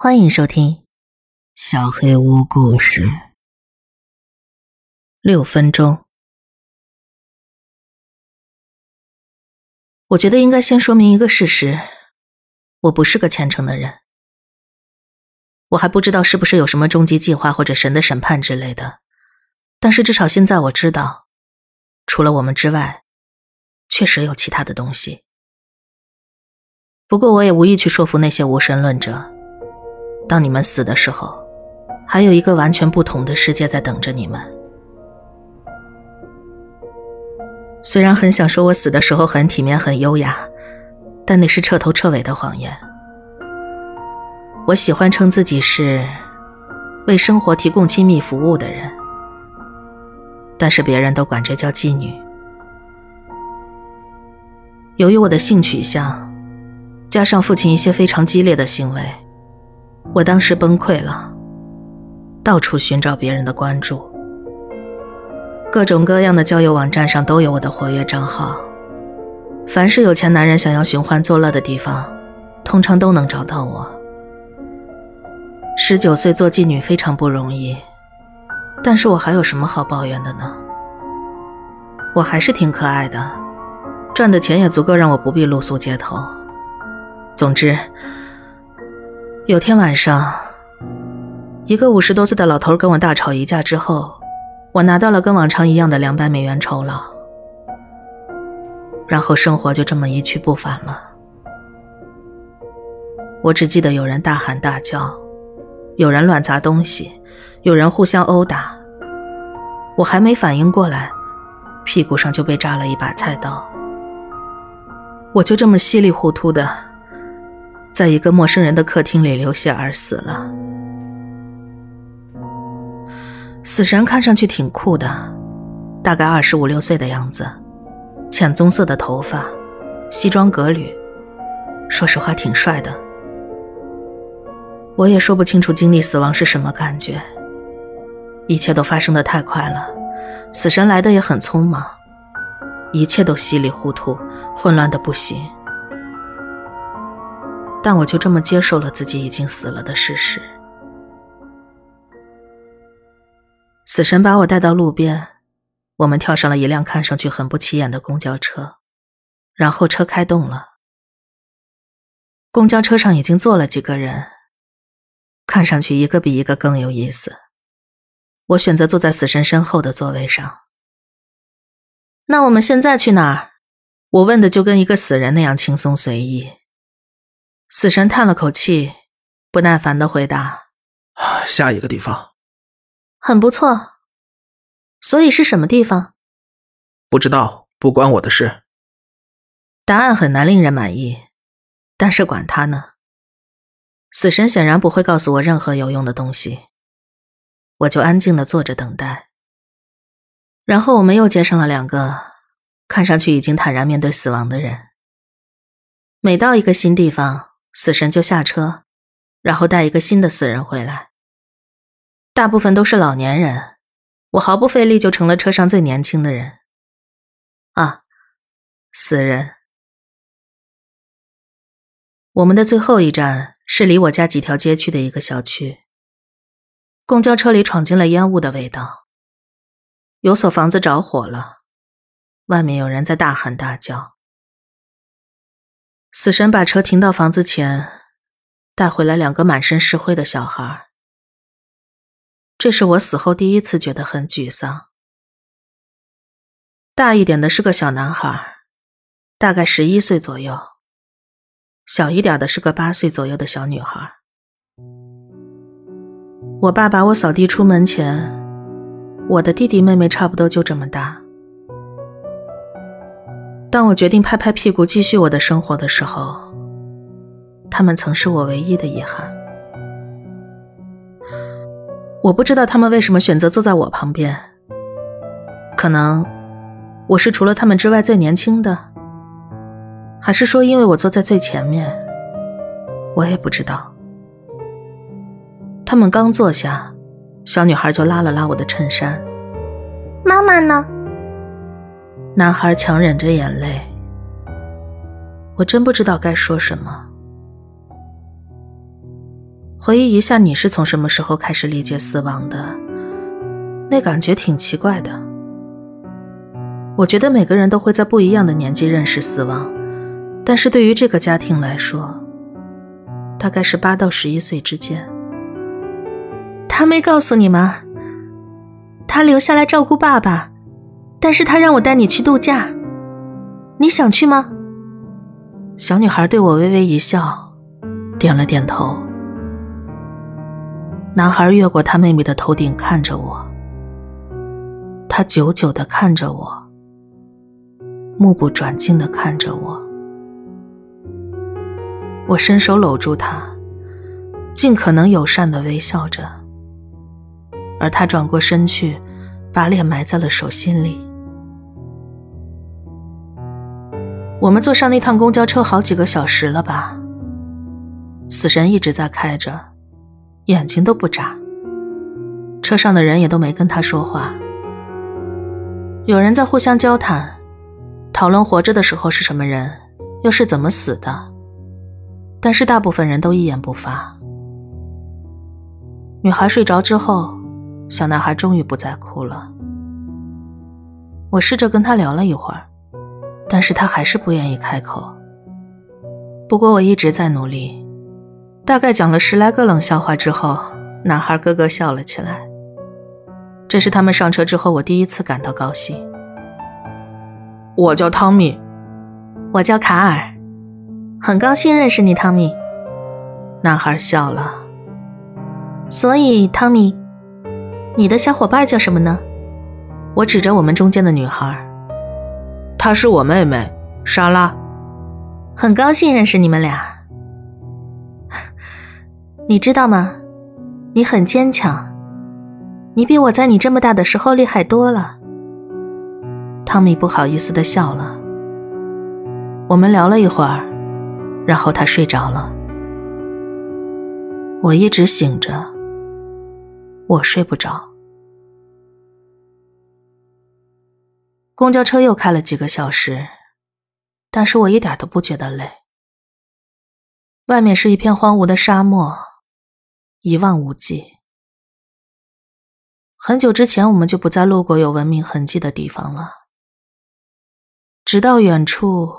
欢迎收听《小黑屋故事》。六分钟，我觉得应该先说明一个事实：我不是个虔诚的人。我还不知道是不是有什么终极计划或者神的审判之类的，但是至少现在我知道，除了我们之外，确实有其他的东西。不过我也无意去说服那些无神论者。当你们死的时候，还有一个完全不同的世界在等着你们。虽然很想说我死的时候很体面、很优雅，但那是彻头彻尾的谎言。我喜欢称自己是为生活提供亲密服务的人，但是别人都管这叫妓女。由于我的性取向，加上父亲一些非常激烈的行为。我当时崩溃了，到处寻找别人的关注，各种各样的交友网站上都有我的活跃账号。凡是有钱男人想要寻欢作乐的地方，通常都能找到我。十九岁做妓女非常不容易，但是我还有什么好抱怨的呢？我还是挺可爱的，赚的钱也足够让我不必露宿街头。总之。有天晚上，一个五十多岁的老头跟我大吵一架之后，我拿到了跟往常一样的两百美元酬劳，然后生活就这么一去不返了。我只记得有人大喊大叫，有人乱砸东西，有人互相殴打。我还没反应过来，屁股上就被扎了一把菜刀，我就这么稀里糊涂的。在一个陌生人的客厅里流血而死了。死神看上去挺酷的，大概二十五六岁的样子，浅棕色的头发，西装革履，说实话挺帅的。我也说不清楚经历死亡是什么感觉，一切都发生的太快了，死神来的也很匆忙，一切都稀里糊涂，混乱的不行。但我就这么接受了自己已经死了的事实。死神把我带到路边，我们跳上了一辆看上去很不起眼的公交车，然后车开动了。公交车上已经坐了几个人，看上去一个比一个更有意思。我选择坐在死神身后的座位上。那我们现在去哪儿？我问的就跟一个死人那样轻松随意。死神叹了口气，不耐烦的回答：“下一个地方，很不错。所以是什么地方？不知道，不关我的事。答案很难令人满意，但是管他呢。死神显然不会告诉我任何有用的东西，我就安静的坐着等待。然后我们又接上了两个看上去已经坦然面对死亡的人。每到一个新地方。”死神就下车，然后带一个新的死人回来。大部分都是老年人，我毫不费力就成了车上最年轻的人。啊，死人！我们的最后一站是离我家几条街区的一个小区。公交车里闯进了烟雾的味道，有所房子着火了，外面有人在大喊大叫。死神把车停到房子前，带回来两个满身是灰的小孩。这是我死后第一次觉得很沮丧。大一点的是个小男孩，大概十一岁左右；小一点的是个八岁左右的小女孩。我爸把我扫地出门前，我的弟弟妹妹差不多就这么大。当我决定拍拍屁股继续我的生活的时候，他们曾是我唯一的遗憾。我不知道他们为什么选择坐在我旁边。可能我是除了他们之外最年轻的，还是说因为我坐在最前面？我也不知道。他们刚坐下，小女孩就拉了拉我的衬衫。妈妈呢？男孩强忍着眼泪，我真不知道该说什么。回忆一下，你是从什么时候开始理解死亡的？那感觉挺奇怪的。我觉得每个人都会在不一样的年纪认识死亡，但是对于这个家庭来说，大概是八到十一岁之间。他没告诉你吗？他留下来照顾爸爸，但是他让我带你去度假，你想去吗？小女孩对我微微一笑，点了点头。男孩越过他妹妹的头顶看着我，他久久的看着我。目不转睛的看着我，我伸手搂住他，尽可能友善的微笑着，而他转过身去，把脸埋在了手心里。我们坐上那趟公交车好几个小时了吧？死神一直在开着，眼睛都不眨。车上的人也都没跟他说话，有人在互相交谈。讨论活着的时候是什么人，又是怎么死的，但是大部分人都一言不发。女孩睡着之后，小男孩终于不再哭了。我试着跟他聊了一会儿，但是他还是不愿意开口。不过我一直在努力，大概讲了十来个冷笑话之后，男孩咯咯笑了起来。这是他们上车之后我第一次感到高兴。我叫汤米，我叫卡尔，很高兴认识你，汤米。男孩笑了。所以，汤米，你的小伙伴叫什么呢？我指着我们中间的女孩，她是我妹妹莎拉。很高兴认识你们俩。你知道吗？你很坚强，你比我在你这么大的时候厉害多了。汤米不好意思的笑了。我们聊了一会儿，然后他睡着了。我一直醒着，我睡不着。公交车又开了几个小时，但是我一点都不觉得累。外面是一片荒芜的沙漠，一望无际。很久之前，我们就不再路过有文明痕迹的地方了。直到远处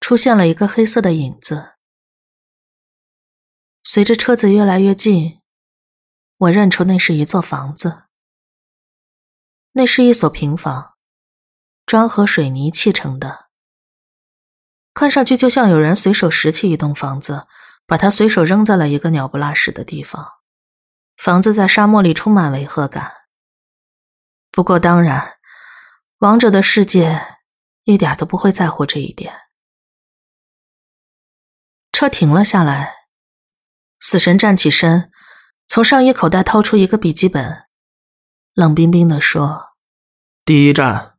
出现了一个黑色的影子，随着车子越来越近，我认出那是一座房子。那是一所平房，砖和水泥砌成的，看上去就像有人随手拾起一栋房子，把它随手扔在了一个鸟不拉屎的地方。房子在沙漠里充满违和感。不过当然，王者的世界。一点都不会在乎这一点。车停了下来，死神站起身，从上衣口袋掏出一个笔记本，冷冰冰地说：“第一站，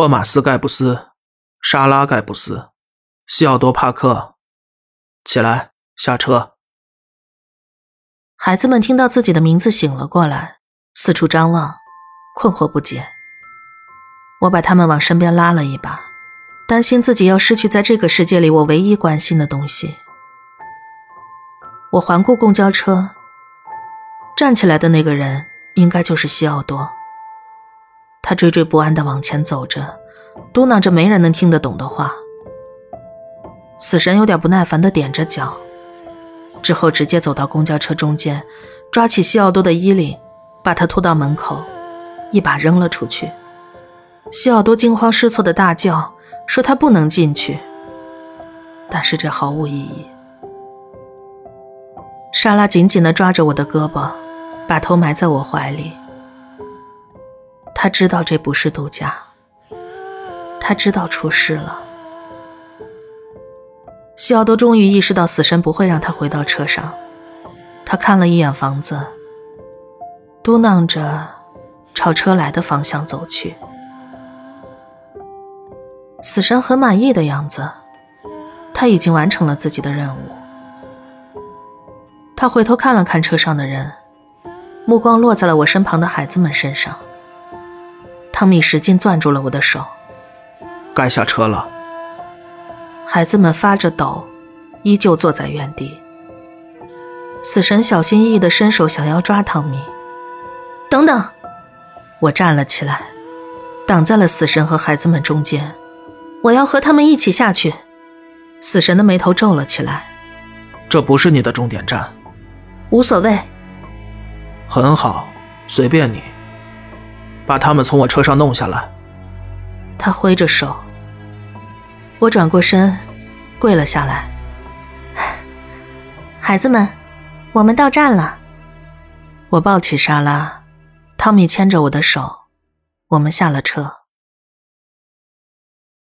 托马斯·盖布斯，莎拉·盖布斯，西奥多·帕克，起来，下车。”孩子们听到自己的名字醒了过来，四处张望，困惑不解。我把他们往身边拉了一把，担心自己要失去在这个世界里我唯一关心的东西。我环顾公交车，站起来的那个人应该就是西奥多。他惴惴不安地往前走着，嘟囔着没人能听得懂的话。死神有点不耐烦地点着脚，之后直接走到公交车中间，抓起西奥多的衣领，把他拖到门口，一把扔了出去。西奥多惊慌失措的大叫，说他不能进去。但是这毫无意义。莎拉紧紧地抓着我的胳膊，把头埋在我怀里。他知道这不是度假，他知道出事了。西奥多终于意识到死神不会让他回到车上，他看了一眼房子，嘟囔着朝车来的方向走去。死神很满意的样子，他已经完成了自己的任务。他回头看了看车上的人，目光落在了我身旁的孩子们身上。汤米使劲攥住了我的手，该下车了。孩子们发着抖，依旧坐在原地。死神小心翼翼地伸手想要抓汤米。等等，我站了起来，挡在了死神和孩子们中间。我要和他们一起下去。死神的眉头皱了起来。这不是你的终点站。无所谓。很好，随便你。把他们从我车上弄下来。他挥着手。我转过身，跪了下来。孩子们，我们到站了。我抱起莎拉，汤米牵着我的手，我们下了车。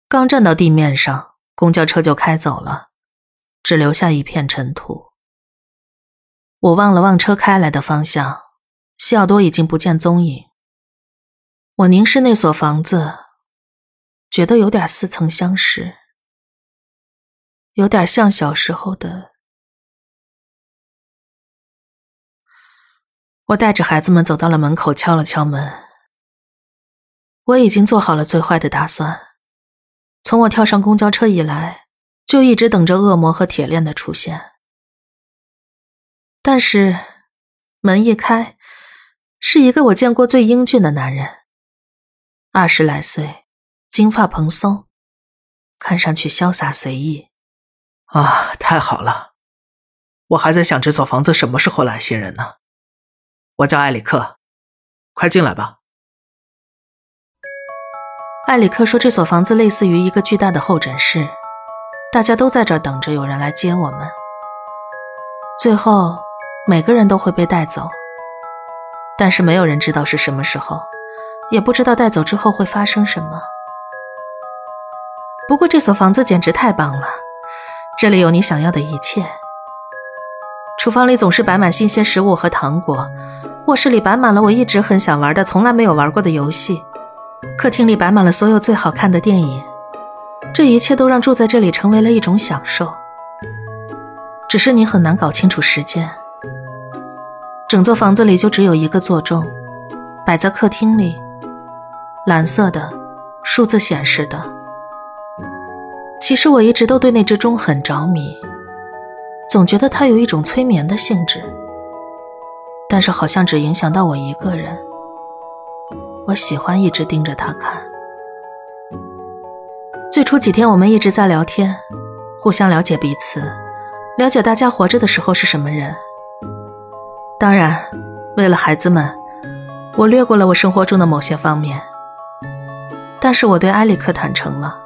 刚站到地面上，公交车就开走了，只留下一片尘土。我望了望车开来的方向，西奥多已经不见踪影。我凝视那所房子，觉得有点似曾相识，有点像小时候的。我带着孩子们走到了门口，敲了敲门。我已经做好了最坏的打算。从我跳上公交车以来，就一直等着恶魔和铁链的出现。但是，门一开，是一个我见过最英俊的男人，二十来岁，金发蓬松，看上去潇洒随意。啊，太好了！我还在想这所房子什么时候来新人呢。我叫埃里克，快进来吧。埃里克说：“这所房子类似于一个巨大的候诊室，大家都在这儿等着有人来接我们。最后，每个人都会被带走，但是没有人知道是什么时候，也不知道带走之后会发生什么。不过这所房子简直太棒了，这里有你想要的一切。厨房里总是摆满新鲜食物和糖果，卧室里摆满了我一直很想玩的、从来没有玩过的游戏。”客厅里摆满了所有最好看的电影，这一切都让住在这里成为了一种享受。只是你很难搞清楚时间。整座房子里就只有一个座钟，摆在客厅里，蓝色的，数字显示的。其实我一直都对那只钟很着迷，总觉得它有一种催眠的性质，但是好像只影响到我一个人。我喜欢一直盯着他看。最初几天，我们一直在聊天，互相了解彼此，了解大家活着的时候是什么人。当然，为了孩子们，我略过了我生活中的某些方面。但是我对埃里克坦诚了。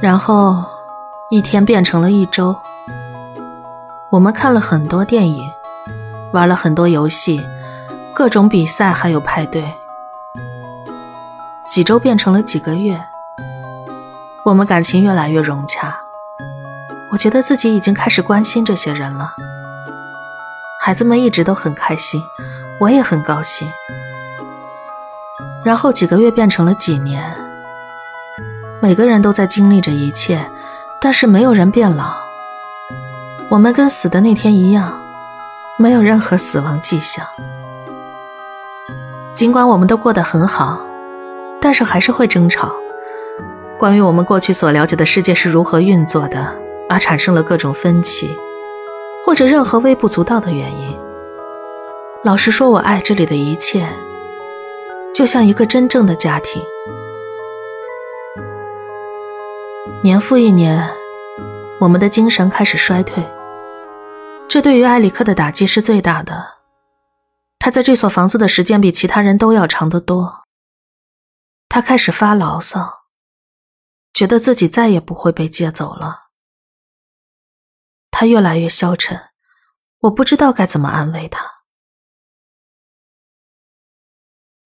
然后，一天变成了一周。我们看了很多电影，玩了很多游戏。各种比赛还有派对，几周变成了几个月，我们感情越来越融洽。我觉得自己已经开始关心这些人了。孩子们一直都很开心，我也很高兴。然后几个月变成了几年，每个人都在经历着一切，但是没有人变老。我们跟死的那天一样，没有任何死亡迹象。尽管我们都过得很好，但是还是会争吵。关于我们过去所了解的世界是如何运作的，而产生了各种分歧，或者任何微不足道的原因。老实说，我爱这里的一切，就像一个真正的家庭。年复一年，我们的精神开始衰退，这对于埃里克的打击是最大的。他在这所房子的时间比其他人都要长得多。他开始发牢骚，觉得自己再也不会被接走了。他越来越消沉，我不知道该怎么安慰他。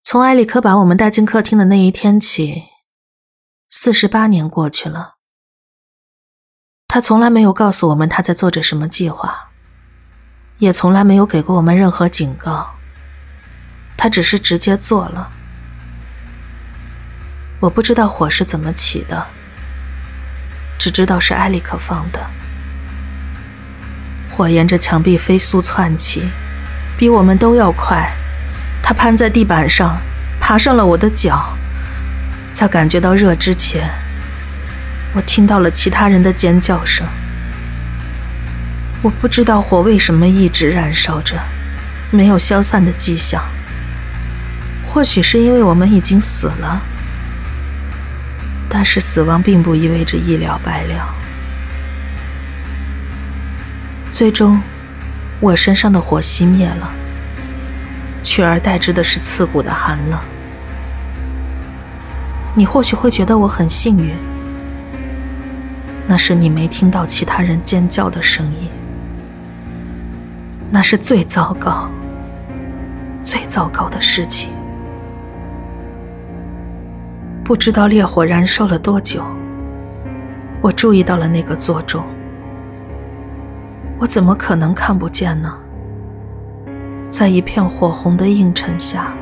从埃里克把我们带进客厅的那一天起，四十八年过去了。他从来没有告诉我们他在做着什么计划，也从来没有给过我们任何警告。他只是直接做了。我不知道火是怎么起的，只知道是埃里克放的。火沿着墙壁飞速窜起，比我们都要快。它攀在地板上，爬上了我的脚。在感觉到热之前，我听到了其他人的尖叫声。我不知道火为什么一直燃烧着，没有消散的迹象。或许是因为我们已经死了，但是死亡并不意味着一了百了。最终，我身上的火熄灭了，取而代之的是刺骨的寒冷。你或许会觉得我很幸运，那是你没听到其他人尖叫的声音。那是最糟糕、最糟糕的事情。不知道烈火燃烧了多久，我注意到了那个座钟。我怎么可能看不见呢？在一片火红的映衬下，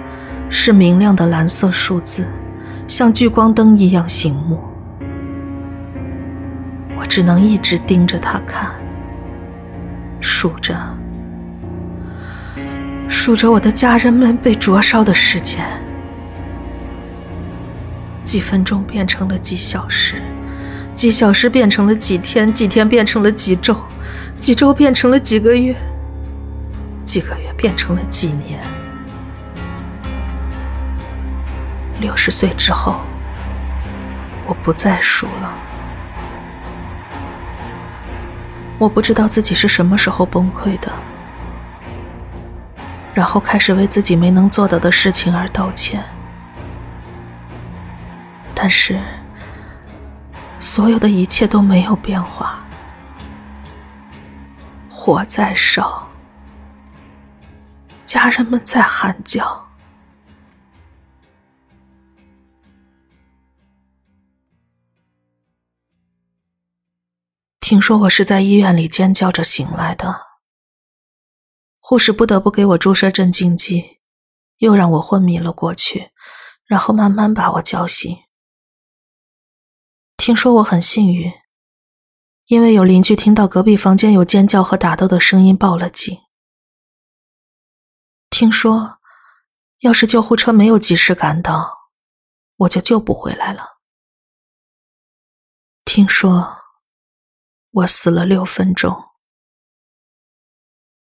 是明亮的蓝色数字，像聚光灯一样醒目。我只能一直盯着他看，数着。数着我的家人们被灼烧的时间，几分钟变成了几小时，几小时变成了几天，几天变成了几周，几周变成了几个月，几个月变成了几年。六十岁之后，我不再数了。我不知道自己是什么时候崩溃的。然后开始为自己没能做到的事情而道歉，但是所有的一切都没有变化，火在烧，家人们在喊叫。听说我是在医院里尖叫着醒来的。护士不得不给我注射镇静剂，又让我昏迷了过去，然后慢慢把我叫醒。听说我很幸运，因为有邻居听到隔壁房间有尖叫和打斗的声音，报了警。听说，要是救护车没有及时赶到，我就救不回来了。听说，我死了六分钟。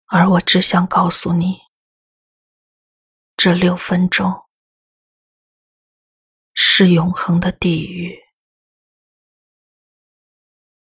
而我只想告诉你，这六分钟是永恒的地狱。